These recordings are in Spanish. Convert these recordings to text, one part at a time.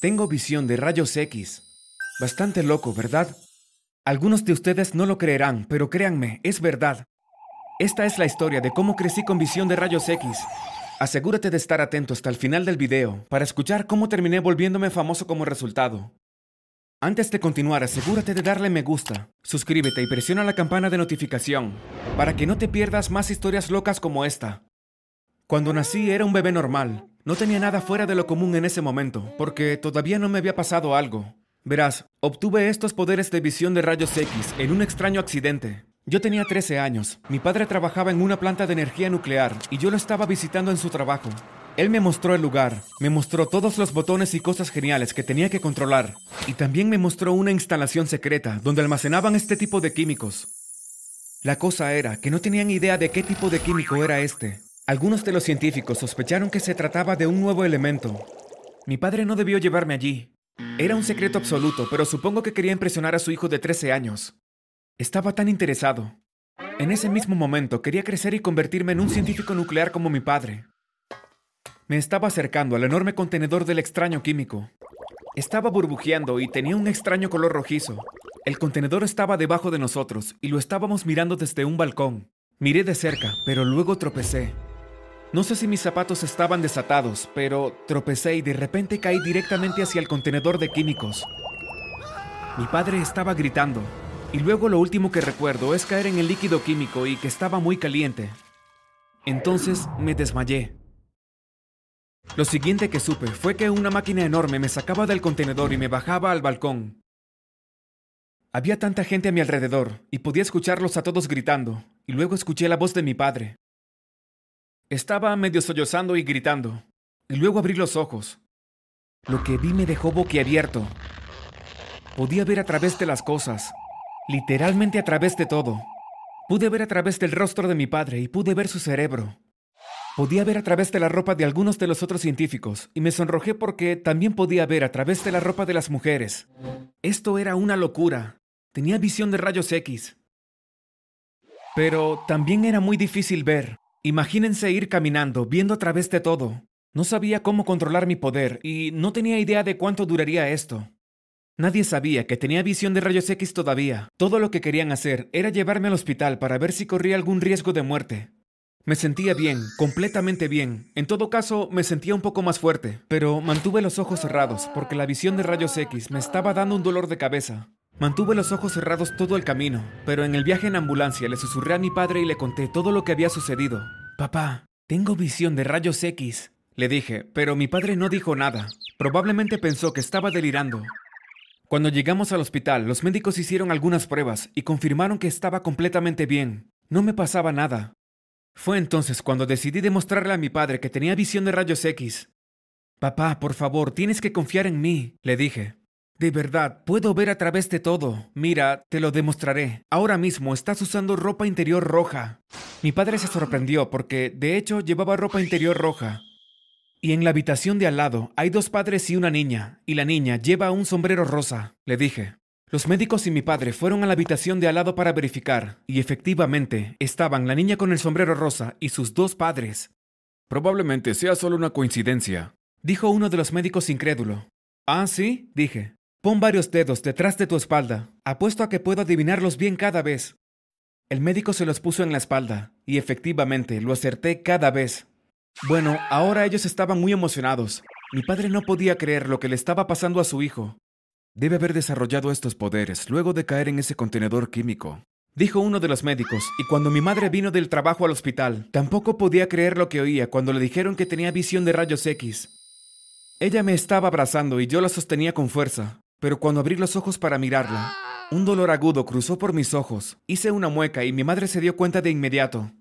Tengo visión de rayos X. Bastante loco, ¿verdad? Algunos de ustedes no lo creerán, pero créanme, es verdad. Esta es la historia de cómo crecí con visión de rayos X. Asegúrate de estar atento hasta el final del video para escuchar cómo terminé volviéndome famoso como resultado. Antes de continuar, asegúrate de darle me gusta, suscríbete y presiona la campana de notificación para que no te pierdas más historias locas como esta. Cuando nací era un bebé normal, no tenía nada fuera de lo común en ese momento, porque todavía no me había pasado algo. Verás, obtuve estos poderes de visión de rayos X en un extraño accidente. Yo tenía 13 años, mi padre trabajaba en una planta de energía nuclear y yo lo estaba visitando en su trabajo. Él me mostró el lugar, me mostró todos los botones y cosas geniales que tenía que controlar, y también me mostró una instalación secreta donde almacenaban este tipo de químicos. La cosa era que no tenían idea de qué tipo de químico era este. Algunos de los científicos sospecharon que se trataba de un nuevo elemento. Mi padre no debió llevarme allí, era un secreto absoluto, pero supongo que quería impresionar a su hijo de 13 años. Estaba tan interesado. En ese mismo momento quería crecer y convertirme en un científico nuclear como mi padre. Me estaba acercando al enorme contenedor del extraño químico. Estaba burbujeando y tenía un extraño color rojizo. El contenedor estaba debajo de nosotros y lo estábamos mirando desde un balcón. Miré de cerca, pero luego tropecé. No sé si mis zapatos estaban desatados, pero tropecé y de repente caí directamente hacia el contenedor de químicos. Mi padre estaba gritando, y luego lo último que recuerdo es caer en el líquido químico y que estaba muy caliente. Entonces me desmayé. Lo siguiente que supe fue que una máquina enorme me sacaba del contenedor y me bajaba al balcón. Había tanta gente a mi alrededor y podía escucharlos a todos gritando, y luego escuché la voz de mi padre. Estaba medio sollozando y gritando, y luego abrí los ojos. Lo que vi me dejó boquiabierto. Podía ver a través de las cosas, literalmente a través de todo. Pude ver a través del rostro de mi padre y pude ver su cerebro. Podía ver a través de la ropa de algunos de los otros científicos, y me sonrojé porque también podía ver a través de la ropa de las mujeres. Esto era una locura. Tenía visión de rayos X. Pero también era muy difícil ver. Imagínense ir caminando, viendo a través de todo. No sabía cómo controlar mi poder y no tenía idea de cuánto duraría esto. Nadie sabía que tenía visión de rayos X todavía. Todo lo que querían hacer era llevarme al hospital para ver si corría algún riesgo de muerte. Me sentía bien, completamente bien. En todo caso, me sentía un poco más fuerte, pero mantuve los ojos cerrados porque la visión de rayos X me estaba dando un dolor de cabeza. Mantuve los ojos cerrados todo el camino, pero en el viaje en ambulancia le susurré a mi padre y le conté todo lo que había sucedido. Papá, tengo visión de rayos X, le dije, pero mi padre no dijo nada. Probablemente pensó que estaba delirando. Cuando llegamos al hospital, los médicos hicieron algunas pruebas y confirmaron que estaba completamente bien. No me pasaba nada. Fue entonces cuando decidí demostrarle a mi padre que tenía visión de rayos X. Papá, por favor, tienes que confiar en mí, le dije. De verdad, puedo ver a través de todo. Mira, te lo demostraré. Ahora mismo estás usando ropa interior roja. Mi padre se sorprendió porque, de hecho, llevaba ropa interior roja. Y en la habitación de al lado hay dos padres y una niña, y la niña lleva un sombrero rosa, le dije. Los médicos y mi padre fueron a la habitación de al lado para verificar, y efectivamente estaban la niña con el sombrero rosa y sus dos padres. Probablemente sea solo una coincidencia, dijo uno de los médicos incrédulo. Ah, sí, dije. Pon varios dedos detrás de tu espalda. Apuesto a que puedo adivinarlos bien cada vez. El médico se los puso en la espalda, y efectivamente lo acerté cada vez. Bueno, ahora ellos estaban muy emocionados. Mi padre no podía creer lo que le estaba pasando a su hijo. Debe haber desarrollado estos poderes luego de caer en ese contenedor químico, dijo uno de los médicos, y cuando mi madre vino del trabajo al hospital, tampoco podía creer lo que oía cuando le dijeron que tenía visión de rayos X. Ella me estaba abrazando y yo la sostenía con fuerza, pero cuando abrí los ojos para mirarla, un dolor agudo cruzó por mis ojos. Hice una mueca y mi madre se dio cuenta de inmediato.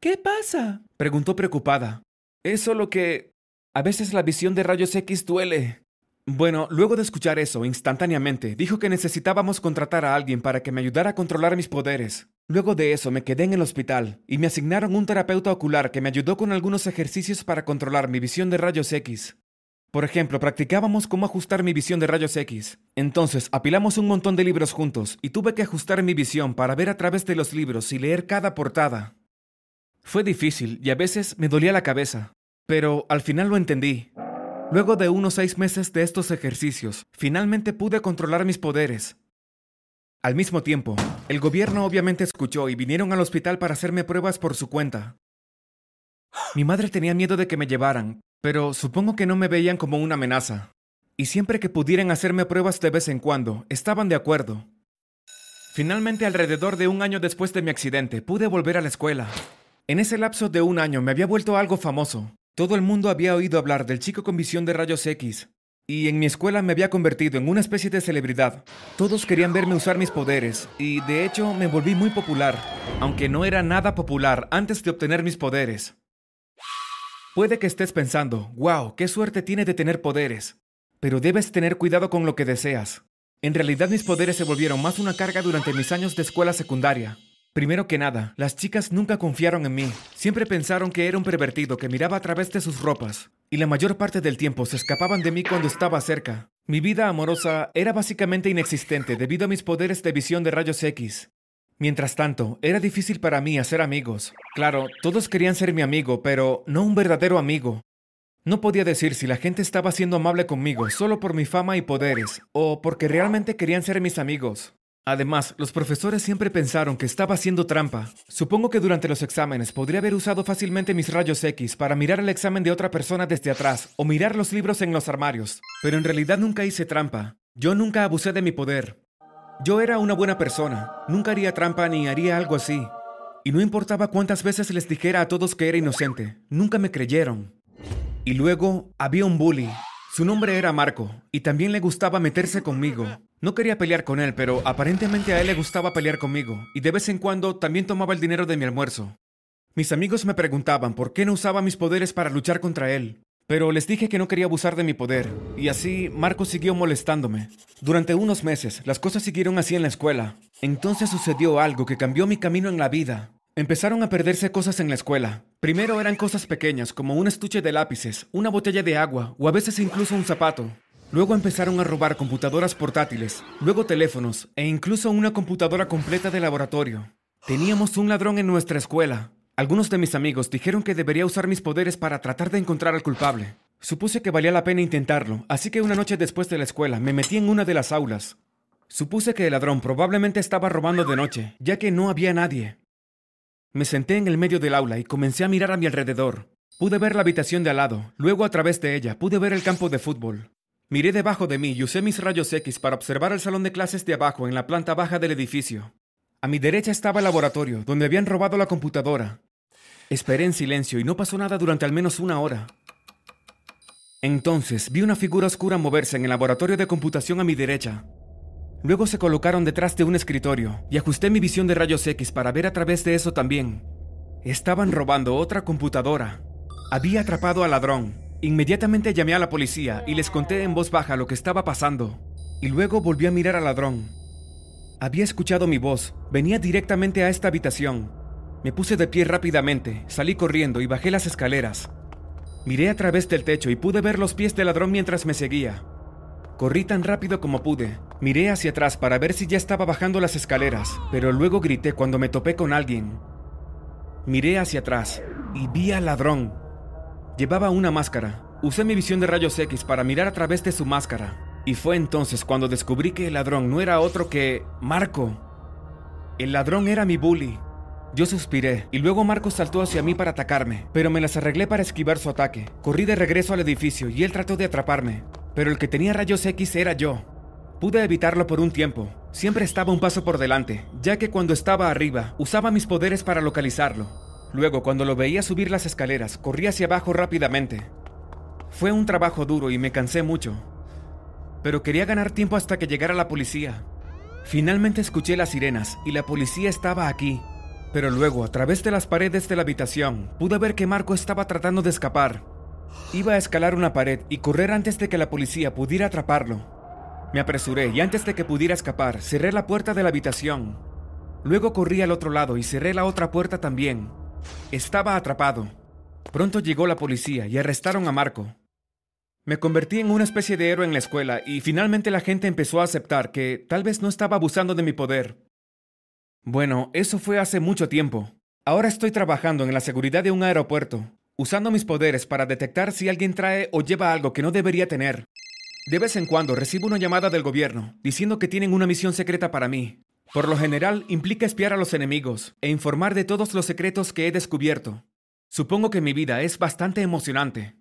¿Qué pasa? preguntó preocupada. Es solo que... A veces la visión de rayos X duele. Bueno, luego de escuchar eso, instantáneamente, dijo que necesitábamos contratar a alguien para que me ayudara a controlar mis poderes. Luego de eso me quedé en el hospital y me asignaron un terapeuta ocular que me ayudó con algunos ejercicios para controlar mi visión de rayos X. Por ejemplo, practicábamos cómo ajustar mi visión de rayos X. Entonces, apilamos un montón de libros juntos y tuve que ajustar mi visión para ver a través de los libros y leer cada portada. Fue difícil y a veces me dolía la cabeza, pero al final lo entendí. Luego de unos seis meses de estos ejercicios, finalmente pude controlar mis poderes. Al mismo tiempo, el gobierno obviamente escuchó y vinieron al hospital para hacerme pruebas por su cuenta. Mi madre tenía miedo de que me llevaran, pero supongo que no me veían como una amenaza. Y siempre que pudieran hacerme pruebas de vez en cuando, estaban de acuerdo. Finalmente, alrededor de un año después de mi accidente, pude volver a la escuela. En ese lapso de un año me había vuelto algo famoso. Todo el mundo había oído hablar del chico con visión de rayos X, y en mi escuela me había convertido en una especie de celebridad. Todos querían verme usar mis poderes, y de hecho me volví muy popular, aunque no era nada popular antes de obtener mis poderes. Puede que estés pensando, wow, qué suerte tiene de tener poderes, pero debes tener cuidado con lo que deseas. En realidad mis poderes se volvieron más una carga durante mis años de escuela secundaria. Primero que nada, las chicas nunca confiaron en mí. Siempre pensaron que era un pervertido que miraba a través de sus ropas. Y la mayor parte del tiempo se escapaban de mí cuando estaba cerca. Mi vida amorosa era básicamente inexistente debido a mis poderes de visión de rayos X. Mientras tanto, era difícil para mí hacer amigos. Claro, todos querían ser mi amigo, pero no un verdadero amigo. No podía decir si la gente estaba siendo amable conmigo solo por mi fama y poderes, o porque realmente querían ser mis amigos. Además, los profesores siempre pensaron que estaba haciendo trampa. Supongo que durante los exámenes podría haber usado fácilmente mis rayos X para mirar el examen de otra persona desde atrás o mirar los libros en los armarios. Pero en realidad nunca hice trampa. Yo nunca abusé de mi poder. Yo era una buena persona, nunca haría trampa ni haría algo así. Y no importaba cuántas veces les dijera a todos que era inocente, nunca me creyeron. Y luego había un bully. Su nombre era Marco, y también le gustaba meterse conmigo. No quería pelear con él, pero aparentemente a él le gustaba pelear conmigo, y de vez en cuando también tomaba el dinero de mi almuerzo. Mis amigos me preguntaban por qué no usaba mis poderes para luchar contra él, pero les dije que no quería abusar de mi poder, y así Marco siguió molestándome. Durante unos meses, las cosas siguieron así en la escuela. Entonces sucedió algo que cambió mi camino en la vida. Empezaron a perderse cosas en la escuela. Primero eran cosas pequeñas, como un estuche de lápices, una botella de agua, o a veces incluso un zapato. Luego empezaron a robar computadoras portátiles, luego teléfonos, e incluso una computadora completa de laboratorio. Teníamos un ladrón en nuestra escuela, algunos de mis amigos dijeron que debería usar mis poderes para tratar de encontrar al culpable. Supuse que valía la pena intentarlo, así que una noche después de la escuela me metí en una de las aulas. Supuse que el ladrón probablemente estaba robando de noche, ya que no había nadie. Me senté en el medio del aula y comencé a mirar a mi alrededor. Pude ver la habitación de al lado, luego a través de ella pude ver el campo de fútbol. Miré debajo de mí y usé mis rayos X para observar el salón de clases de abajo en la planta baja del edificio. A mi derecha estaba el laboratorio, donde habían robado la computadora, Esperé en silencio y no pasó nada durante al menos una hora. Entonces vi una figura oscura moverse en el laboratorio de computación a mi derecha. Luego se colocaron detrás de un escritorio y ajusté mi visión de rayos X para ver a través de eso también. Estaban robando otra computadora. Había atrapado al ladrón. Inmediatamente llamé a la policía y les conté en voz baja lo que estaba pasando. Y luego volví a mirar al ladrón. Había escuchado mi voz. Venía directamente a esta habitación. Me puse de pie rápidamente, salí corriendo y bajé las escaleras. Miré a través del techo y pude ver los pies del ladrón mientras me seguía. Corrí tan rápido como pude. Miré hacia atrás para ver si ya estaba bajando las escaleras, pero luego grité cuando me topé con alguien. Miré hacia atrás y vi al ladrón. Llevaba una máscara. Usé mi visión de rayos X para mirar a través de su máscara. Y fue entonces cuando descubrí que el ladrón no era otro que Marco. El ladrón era mi bully, yo suspiré, y luego Marcos saltó hacia mí para atacarme, pero me las arreglé para esquivar su ataque. Corrí de regreso al edificio y él trató de atraparme, pero el que tenía rayos X era yo. Pude evitarlo por un tiempo. Siempre estaba un paso por delante, ya que cuando estaba arriba, usaba mis poderes para localizarlo. Luego, cuando lo veía subir las escaleras, corrí hacia abajo rápidamente. Fue un trabajo duro y me cansé mucho. Pero quería ganar tiempo hasta que llegara la policía. Finalmente escuché las sirenas y la policía estaba aquí, pero luego, a través de las paredes de la habitación, pude ver que Marco estaba tratando de escapar. Iba a escalar una pared y correr antes de que la policía pudiera atraparlo. Me apresuré y antes de que pudiera escapar, cerré la puerta de la habitación. Luego corrí al otro lado y cerré la otra puerta también. Estaba atrapado. Pronto llegó la policía y arrestaron a Marco. Me convertí en una especie de héroe en la escuela y finalmente la gente empezó a aceptar que tal vez no estaba abusando de mi poder, bueno, eso fue hace mucho tiempo. Ahora estoy trabajando en la seguridad de un aeropuerto. usando mis poderes para detectar si alguien trae o lleva algo que no debería tener. De vez en cuando recibo una llamada del gobierno diciendo que tienen una misión secreta para mí. Por lo general implica espiar a los enemigos e informar de todos los secretos que he descubierto. Supongo que mi vida es bastante emocionante.